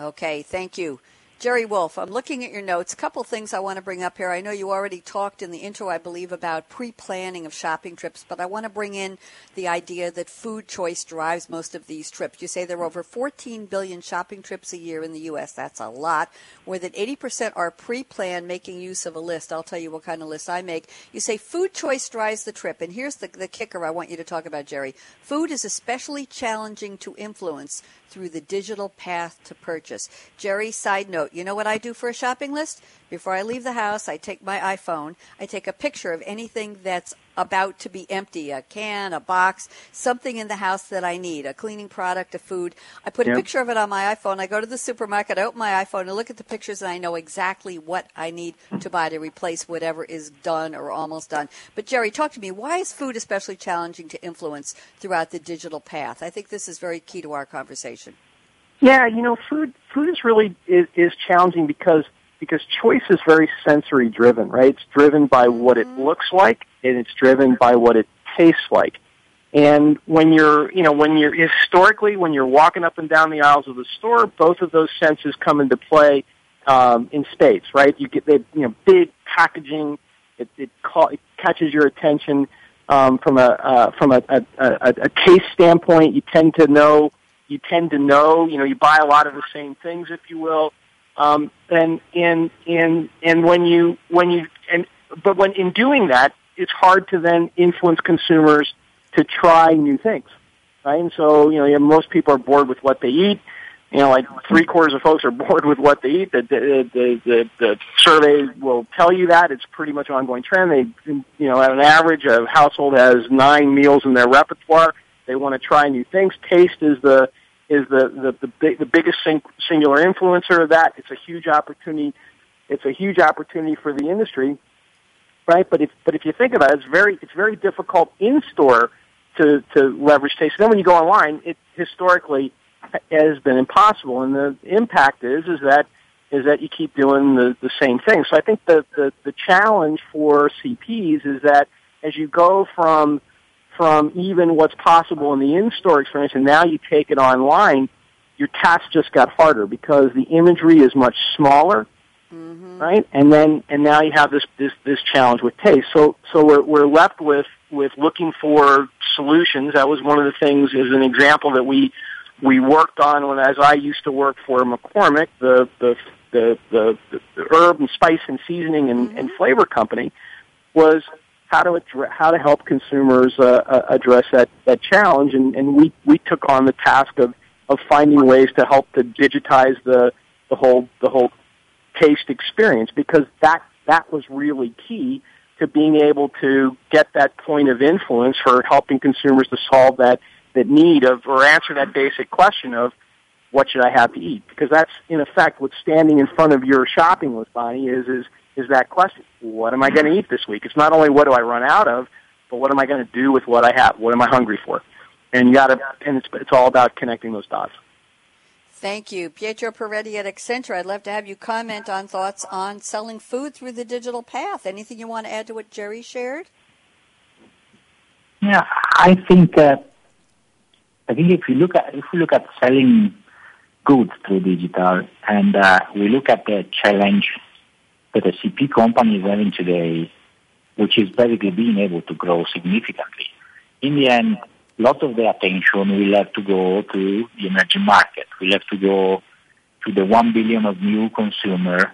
Okay, thank you. Jerry Wolfe, I'm looking at your notes. A couple things I want to bring up here. I know you already talked in the intro, I believe, about pre planning of shopping trips, but I want to bring in the idea that food choice drives most of these trips. You say there are over 14 billion shopping trips a year in the U.S. That's a lot. More than 80% are pre planned, making use of a list. I'll tell you what kind of list I make. You say food choice drives the trip, and here's the, the kicker I want you to talk about, Jerry. Food is especially challenging to influence through the digital path to purchase. Jerry, side note, you know what I do for a shopping list? Before I leave the house, I take my iPhone, I take a picture of anything that's about to be empty a can, a box, something in the house that I need, a cleaning product, a food. I put yep. a picture of it on my iPhone. I go to the supermarket, I open my iPhone, and look at the pictures, and I know exactly what I need to buy to replace whatever is done or almost done. But, Jerry, talk to me. Why is food especially challenging to influence throughout the digital path? I think this is very key to our conversation.
Yeah, you know, food food is really is, is challenging because because choice is very sensory driven, right? It's driven by what it mm-hmm. looks like and it's driven by what it tastes like. And when you're, you know, when you're historically, when you're walking up and down the aisles of the store, both of those senses come into play um, in spades, right? You get the, you know, big packaging. It it, call, it catches your attention um, from a uh, from a, a, a, a taste standpoint. You tend to know, you tend to know, you know, you buy a lot of the same things, if you will. Um, and and and and when you when you and but when in doing that, it's hard to then influence consumers to try new things, right? And so, you know, most people are bored with what they eat. You know, like three quarters of folks are bored with what they eat. The, the, the, the, the survey will tell you that. It's pretty much an ongoing trend. They, you know, at an average, a household has nine meals in their repertoire. They want to try new things. Taste is the, is the, the, the, big, the biggest sing, singular influencer of that. It's a huge opportunity. It's a huge opportunity for the industry right? But if but if you think about it, it's very it's very difficult in store to to leverage taste. Then when you go online, it historically has been impossible, and the impact is is that is that you keep doing the the same thing. So I think the the, the challenge for CPs is that as you go from from even what's possible in the in-store experience, and now you take it online, your task just got harder because the imagery is much smaller mm-hmm. right? And then and now you have this this this challenge with taste. So so we're we're left with with looking for solutions. That was one of the things as an example that we we worked on when as I used to work for McCormick, the the the the, the herb and spice and seasoning and, mm-hmm. and flavor company was how to address, how to help consumers uh, uh, address that that challenge, and, and we we took on the task of of finding ways to help to digitize the the whole the whole taste experience because that that was really key to being able to get that point of influence for helping consumers to solve that that need of or answer that basic question of what should I have to eat? Because that's in effect what's standing in front of your shopping list, Bonnie, is is is that question. What am I going to eat this week? It's not only what do I run out of, but what am I going to do with what I have? What am I hungry for? And you got to, and it's it's all about connecting those dots.
Thank you. Pietro Pieretti at Accenture, I'd love to have you comment on thoughts on selling food through the digital path. Anything you want to add to what Jerry shared?
Yeah, I think uh, I think if we look at if we look at selling goods through digital, and uh, we look at the challenge that a CP company is having today, which is basically being able to grow significantly. In the end, lot of the attention will have to go to the emerging market. We'll have to go to the 1 billion of new consumers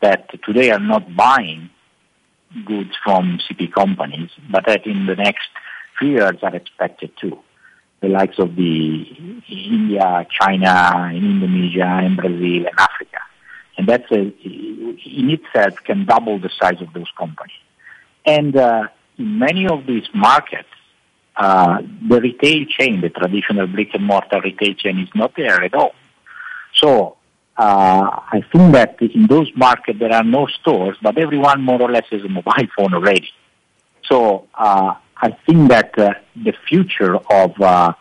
that today are not buying goods from CP companies, but that in the next few years are expected to. The likes of the India, China, Indonesia, and Brazil, and Africa. And that's a, in itself can double the size of those companies. And uh, in many of these markets, the retail chain, the traditional brick and mortar retail chain is not there at all. So, uh, uh, I think that in those markets there are no stores, but everyone more or less has a mobile phone already. So uh, I think that uh, the future of uh,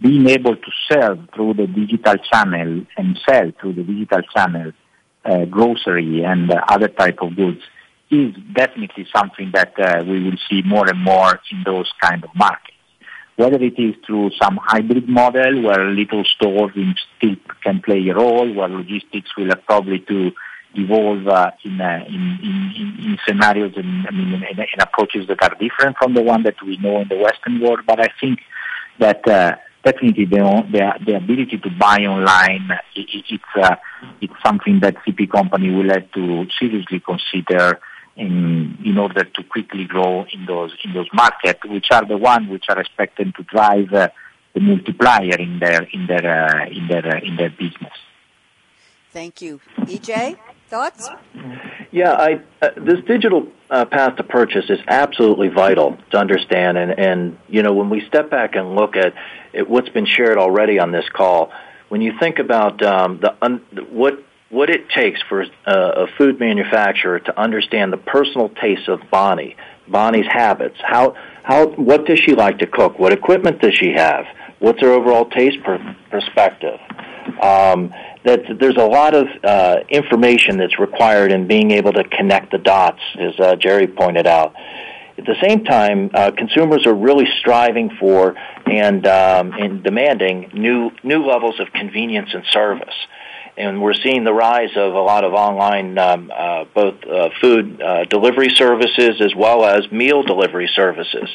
being able to sell through the digital channel and sell through the digital channel uh, grocery and uh, other type of goods is definitely something that uh, we will see more and more in those kind of markets. Whether it is through some hybrid model where little stores still can play a role, where logistics will have probably to evolve uh, in, uh, in, in, in, scenarios and I mean, in, in, approaches that are different from the one that we know in the Western world. But I think that uh, definitely the, the, the ability to buy online, it, it's, uh, it's something that CP company will have to seriously consider in, in order to quickly grow in those, in those markets, which are the ones which are expected to drive uh, the multiplier in their, in their, uh, in their, uh, in their business.
Thank you. EJ, thoughts?
Yeah, I, uh, this digital uh, path to purchase is absolutely vital to understand. And, and, you know, when we step back and look at, at what's been shared already on this call, when you think about um, the un, what what it takes for uh, a food manufacturer to understand the personal taste of Bonnie, Bonnie's habits, how how what does she like to cook, what equipment does she have, what's her overall taste per, perspective. Um, that there's a lot of uh, information that's required in being able to connect the dots, as uh, Jerry pointed out. At the same time, uh, consumers are really striving for and, um, and demanding new new levels of convenience and service and we're seeing the rise of a lot of online, um, uh, both uh, food uh, delivery services as well as meal delivery services.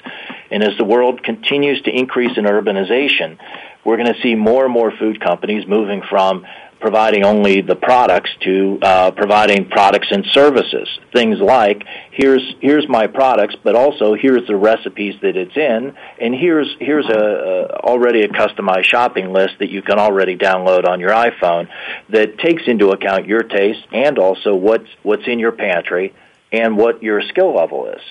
And as the world continues to increase in urbanization, we're going to see more and more food companies moving from providing only the products to uh, providing products and services. Things like here's here's my products, but also here's the recipes that it's in, and here's here's a, a already a customized shopping list that you can already download on your iPhone that takes into account your taste and also what's what's in your pantry and what your skill level is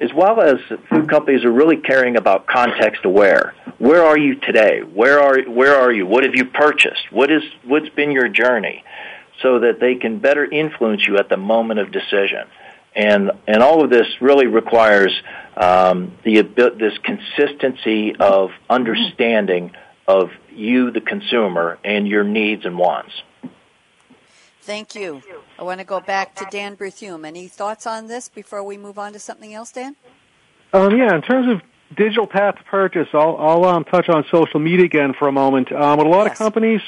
as well as food companies are really caring about context aware. Where are you today? Where are where are you? What have you purchased? What is what's been your journey? So that they can better influence you at the moment of decision. And and all of this really requires um, the this consistency of understanding of you, the consumer, and your needs and wants.
Thank you. I want to go back to Dan Berthiaume. Any thoughts on this before we move on to something else, Dan?
Um, yeah, in terms of digital path to purchase, I'll, I'll um, touch on social media again for a moment. Um, what a lot yes. of companies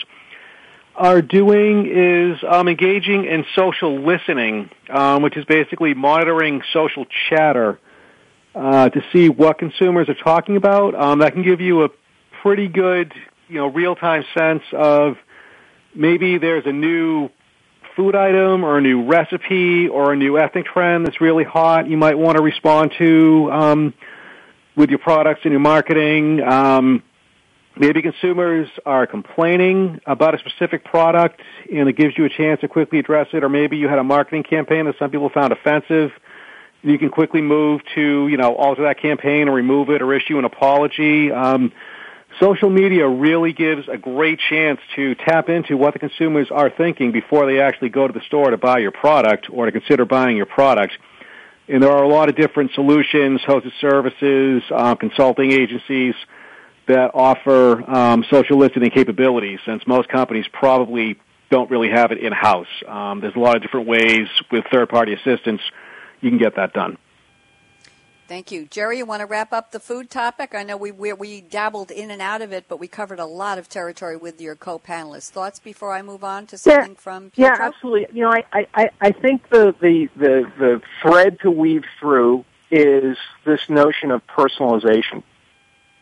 are doing is um, engaging in social listening, um, which is basically monitoring social chatter uh, to see what consumers are talking about. Um, that can give you a pretty good, you know, real-time sense of maybe there's a new food item or a new recipe or a new ethnic trend that's really hot you might want to respond to um, with your products and your marketing. Um, maybe consumers are complaining about a specific product and it gives you a chance to quickly address it or maybe you had a marketing campaign that some people found offensive you can quickly move to, you know, alter that campaign or remove it or issue an apology. Um, social media really gives a great chance to tap into what the consumers are thinking before they actually go to the store to buy your product or to consider buying your product. And there are a lot of different solutions, hosted services, uh, consulting agencies that offer um, social listening capabilities since most companies probably don't really have it in-house. Um, there's a lot of different ways with third-party assistance you can get that done.
Thank you. Jerry, you want to wrap up the food topic? I know we, we, we dabbled in and out of it, but we covered a lot of territory with your co-panelists. Thoughts before I move on to something
yeah,
from Pietro?
Yeah, absolutely. You know, I, I, I think the, the, the, the thread to weave through is this notion of personalization.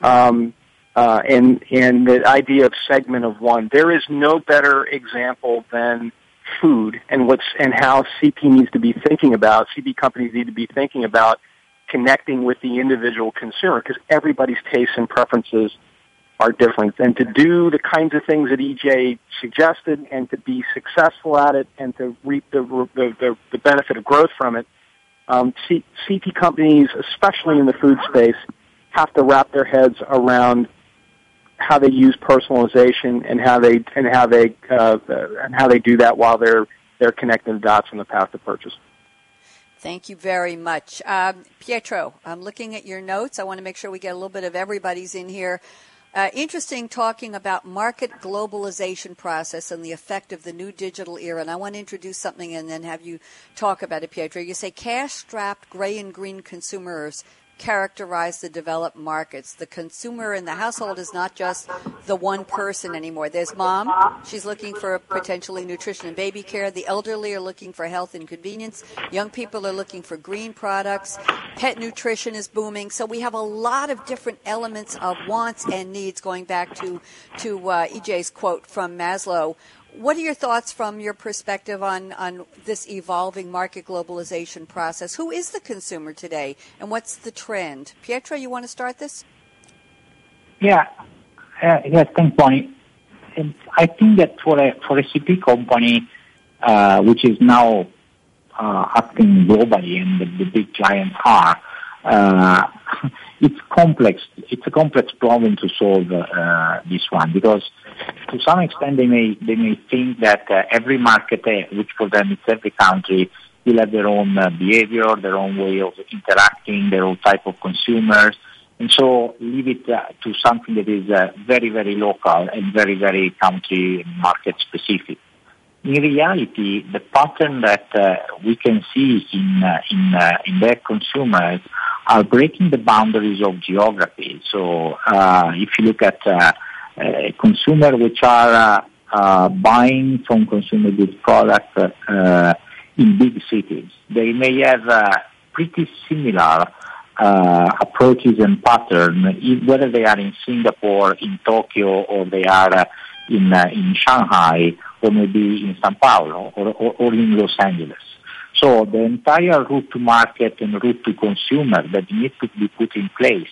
Um, uh, and, and the idea of segment of one. There is no better example than food and what's, and how CP needs to be thinking about, CP companies need to be thinking about connecting with the individual consumer because everybody's tastes and preferences are different. And to do the kinds of things that EJ suggested and to be successful at it and to reap the, the, the, the benefit of growth from it, um, C- CP companies, especially in the food space, have to wrap their heads around how they use personalization and how they and how they uh, and how they do that while they're they're connecting the dots on the path to purchase.
Thank you very much. Um, Pietro, I'm looking at your notes. I want to make sure we get a little bit of everybody's in here. Uh, interesting talking about market globalization process and the effect of the new digital era. And I want to introduce something and then have you talk about it, Pietro. You say cash strapped gray and green consumers characterize the developed markets. The consumer in the household is not just the one person anymore. There's mom, she's looking for potentially nutrition and baby care. The elderly are looking for health and convenience. Young people are looking for green products. Pet nutrition is booming. So we have a lot of different elements of wants and needs going back to, to uh, EJ's quote from Maslow. What are your thoughts from your perspective on, on this evolving market globalization process? Who is the consumer today and what's the trend? Pietro, you want to start this?
Yeah, uh, yes, thanks, Bonnie. And I think that for a, for a CP company, uh, which is now uh, acting globally and the, the big giants are, uh, it's complex. It's a complex problem to solve uh, this one because to some extent they may they may think that uh, every market, uh, which for them is every country, will have their own uh, behavior, their own way of interacting, their own type of consumers, and so leave it uh, to something that is uh, very very local and very very country market specific. In reality, the pattern that uh, we can see in in in their consumers are breaking the boundaries of geography. So if you look at uh, consumer which are uh, uh, buying from consumer goods products in big cities. They may have pretty similar uh, approaches and patterns, whether they are in Singapore, in Tokyo, or they are uh, in uh, in Shanghai, or maybe in São Paulo, or, or, or, in Los Angeles. So the entire route to market and route to consumer that needs to be put in place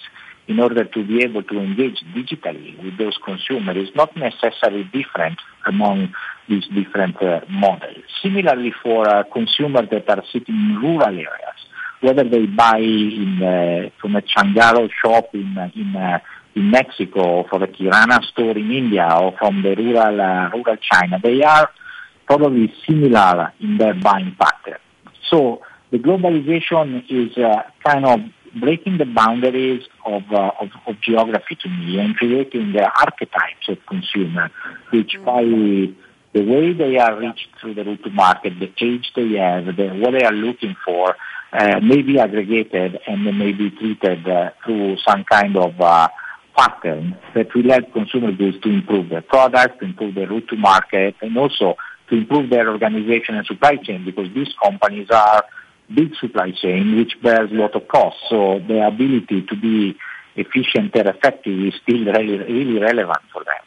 in order to be able to engage digitally with those consumers is not necessarily different among these different uh, models. Similarly, for uh, consumers that are sitting in rural areas, whether they buy in, uh, from a changarro shop in, uh, in, uh, in Mexico, for a Kirana store in India, or from the rural, uh, rural China, they are probably similar in their buying pattern. So the globalization is kind of breaking the boundaries of, uh, of, of, geography to me and creating the archetypes of consumer, which mm-hmm. by the way they are reached through the route to market, the age they have, the, what they are looking for, uh, may be aggregated and may be treated uh, through some kind of uh, pattern that will help consumer goods to improve their products, improve their route to market, and also to improve their organization and supply chain because these companies are big supply chain, which bears a lot of costs. So the ability to be efficient and effective is still really, really relevant for them.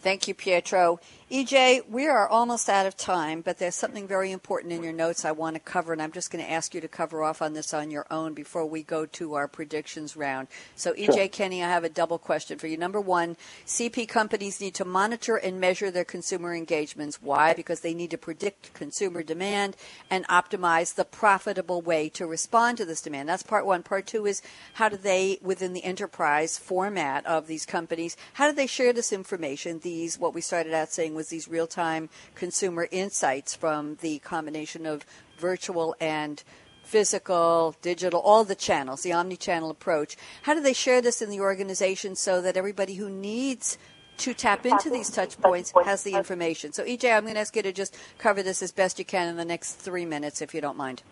Thank you, Pietro. EJ, we are almost out of time, but there's something very important in your notes I want to cover, and I'm just going to ask you to cover off on this on your own before we go to our predictions round. So, EJ sure. Kenny, I have a double question for you. Number one, CP companies need to monitor and measure their consumer engagements. Why? Because they need to predict consumer demand and optimize the profitable way to respond to this demand. That's part one. Part two is how do they, within the enterprise format of these companies, how do they share this information? These, what we started out saying was these real time consumer insights from the combination of virtual and physical, digital, all the channels, the omni channel approach. How do they share this in the organization so that everybody who needs to tap into these touch points has the information? So, EJ, I'm going to ask you to just cover this as best you can in the next three minutes, if you don't mind.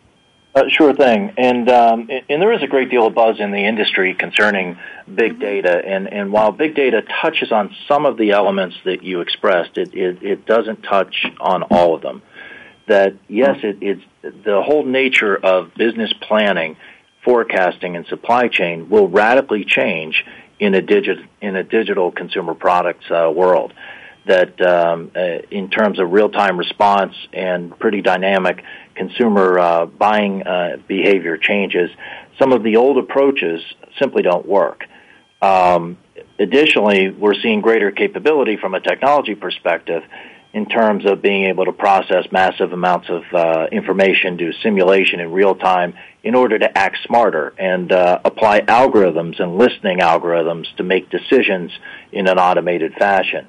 Uh, sure thing, and um, and there is a great deal of buzz in the industry concerning big mm-hmm. data, and and while big data touches on some of the elements that you expressed, it it, it doesn't touch on all of them. That yes, it, it's the whole nature of business planning, forecasting, and supply chain will radically change in a digit in a digital consumer products uh, world. That um, uh, in terms of real time response and pretty dynamic consumer uh, buying uh, behavior changes, some of the old approaches simply don't work. Um, additionally, we're seeing greater capability from a technology perspective, in terms of being able to process massive amounts of uh, information, do simulation in real time in order to act smarter and uh, apply algorithms and listening algorithms to make decisions in an automated fashion.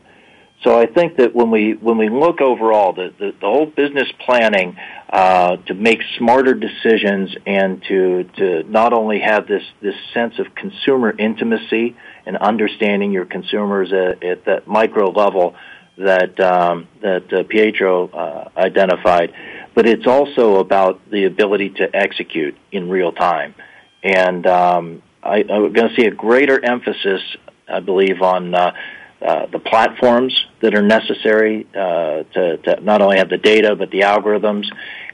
So I think that when we when we look overall, the the, the whole business planning uh, to make smarter decisions and to to not only have this this sense of consumer intimacy and understanding your consumers at, at that micro level that um, that uh, Pietro uh, identified, but it's also about the ability to execute in real time. And um, I, I'm going to see a greater emphasis, I believe, on uh, the platforms that are necessary uh, to, to, not only have the data but the algorithms,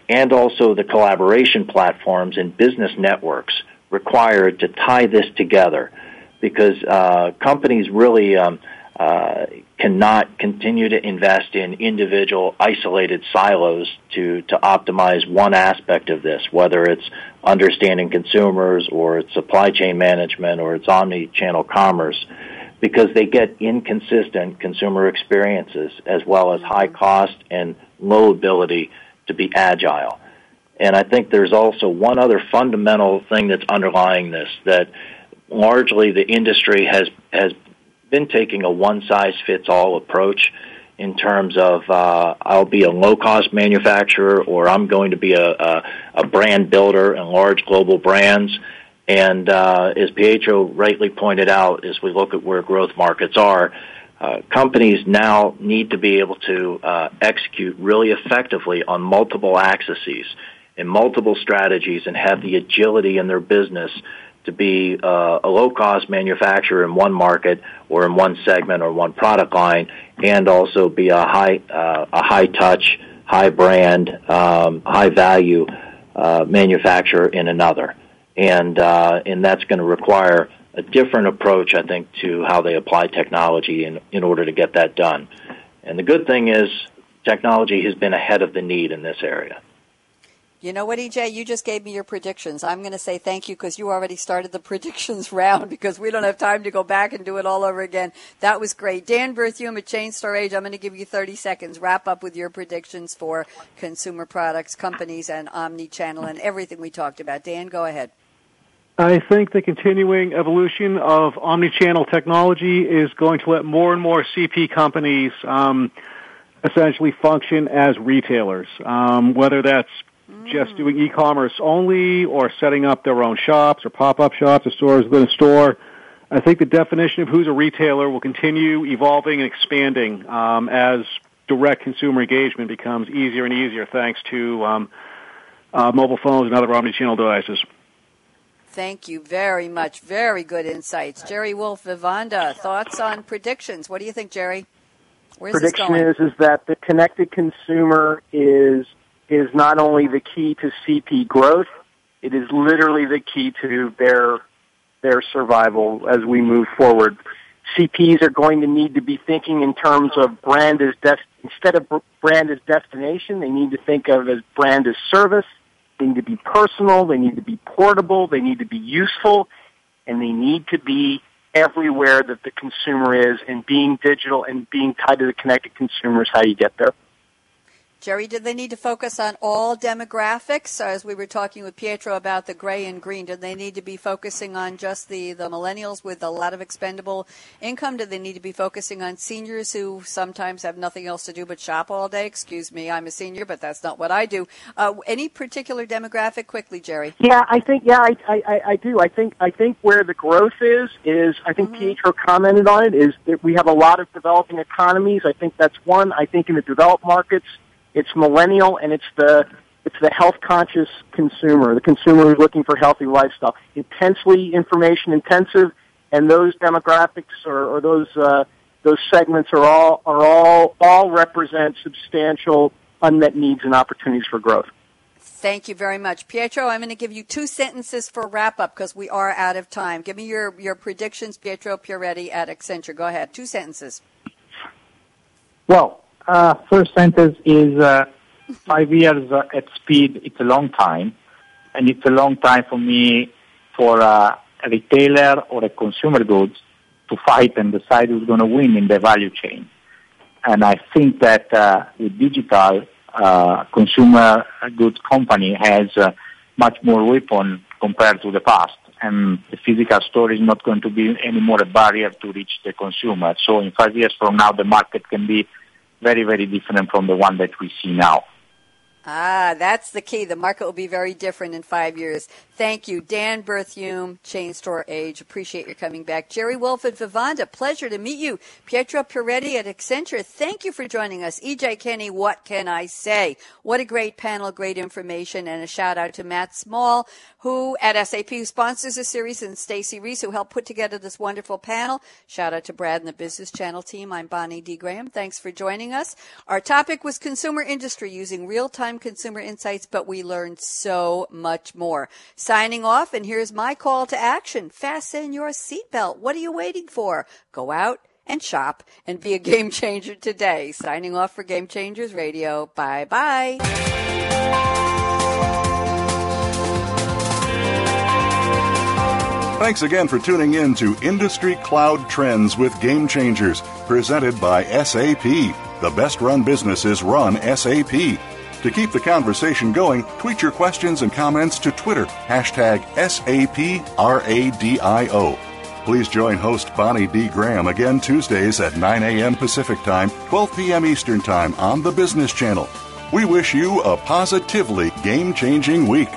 and also the collaboration platforms and business networks required to tie this together, because uh, companies really um, uh, cannot continue to invest in individual isolated silos to to optimize one aspect of this, whether it's understanding consumers or it's supply chain management or it's omni-channel commerce because they get inconsistent consumer experiences as well as high cost and low ability to be agile. And I think there's also one other fundamental thing that's underlying this that largely the industry has has been taking a one size fits all approach in terms of uh, I'll be a low cost manufacturer or I'm going to be a, a, a brand builder in large global brands and uh, as Pietro rightly pointed out, as we look at where growth markets are, uh, companies now need to be able to uh, execute really effectively on multiple axes and multiple strategies and have the agility in their business to be uh, a low-cost manufacturer in one market or in one segment or one product line, and also be a high uh, a high touch, high brand, um, high value uh, manufacturer in another and uh, and that's going to require a different approach, I think, to how they apply technology in in order to get that done. And the good thing is, technology has been ahead of the need in this area.
You know what, EJ? You just gave me your predictions. I'm going to say thank you because you already started the predictions round because we don't have time to go back and do it all over again. That was great. Dan Berthiaume at Chain Store Age, I'm going to give you 30 seconds. Wrap up with your predictions for consumer products, companies, and omni-channel and everything we talked about. Dan, go ahead.
I think the continuing evolution of omnichannel technology is going to let more and more CP companies um, essentially function as retailers, um, whether that's mm. just doing e-commerce only or setting up their own shops or pop-up shops or stores within a store. I think the definition of who's a retailer will continue evolving and expanding um, as direct consumer engagement becomes easier and easier thanks to um, uh, mobile phones and other omnichannel devices.
Thank you very much. Very good insights. Jerry Wolfe Vivanda, thoughts on predictions. What do you think, Jerry?
Where's Prediction is is that the connected consumer is is not only the key to CP growth, it is literally the key to their their survival as we move forward. CPs are going to need to be thinking in terms of brand as des- instead of brand as destination, they need to think of as brand as service they need to be personal, they need to be portable, they need to be useful, and they need to be everywhere that the consumer is and being digital and being tied to the connected consumer is how you get there.
Jerry, did they need to focus on all demographics? As we were talking with Pietro about the gray and green, did they need to be focusing on just the, the millennials with a lot of expendable income? Did they need to be focusing on seniors who sometimes have nothing else to do but shop all day? Excuse me, I'm a senior, but that's not what I do. Uh, any particular demographic? Quickly, Jerry.
Yeah, I think yeah, I, I, I do. I think I think where the growth is is I think mm-hmm. Pietro commented on it is that we have a lot of developing economies. I think that's one. I think in the developed markets it's millennial and it's the it's the health conscious consumer, the consumer who's looking for healthy lifestyle. Intensely information intensive, and those demographics or, or those uh, those segments are all are all all represent substantial unmet needs and opportunities for growth.
Thank you very much. Pietro, I'm going to give you two sentences for wrap up because we are out of time. Give me your, your predictions, Pietro Pieretti at Accenture. Go ahead. Two sentences.
Well, uh, first sentence is uh, five years uh, at speed. It's a long time, and it's a long time for me for a retailer or a consumer goods to fight and decide who's going to win in the value chain. And I think that uh, with digital, uh, consumer goods company has uh, much more weapon compared to the past. And the physical store is not going to be any more a barrier to reach the consumer. So in five years from now, the market can be very, very different from the one that we see now.
Ah, that's the key. The market will be very different in five years. Thank you, Dan Berthiaume, Chain Store Age. Appreciate your coming back. Jerry Wolfe at Vivanda, pleasure to meet you. Pietro Pieretti at Accenture, thank you for joining us. EJ Kenny, what can I say? What a great panel, great information, and a shout out to Matt Small, who at SAP who sponsors the series, and Stacy Reese, who helped put together this wonderful panel. Shout out to Brad and the Business Channel team. I'm Bonnie D. Graham. Thanks for joining us. Our topic was consumer industry using real time consumer insights, but we learned so much more. Signing off, and here's my call to action. Fasten your seatbelt. What are you waiting for? Go out and shop and be a game changer today. Signing off for Game Changers Radio. Bye bye.
Thanks again for tuning in to Industry Cloud Trends with Game Changers, presented by SAP. The best run businesses run SAP. To keep the conversation going, tweet your questions and comments to Twitter, hashtag SAPRADIO. Please join host Bonnie D. Graham again Tuesdays at 9 a.m. Pacific Time, 12 p.m. Eastern Time on the Business Channel. We wish you a positively game changing week.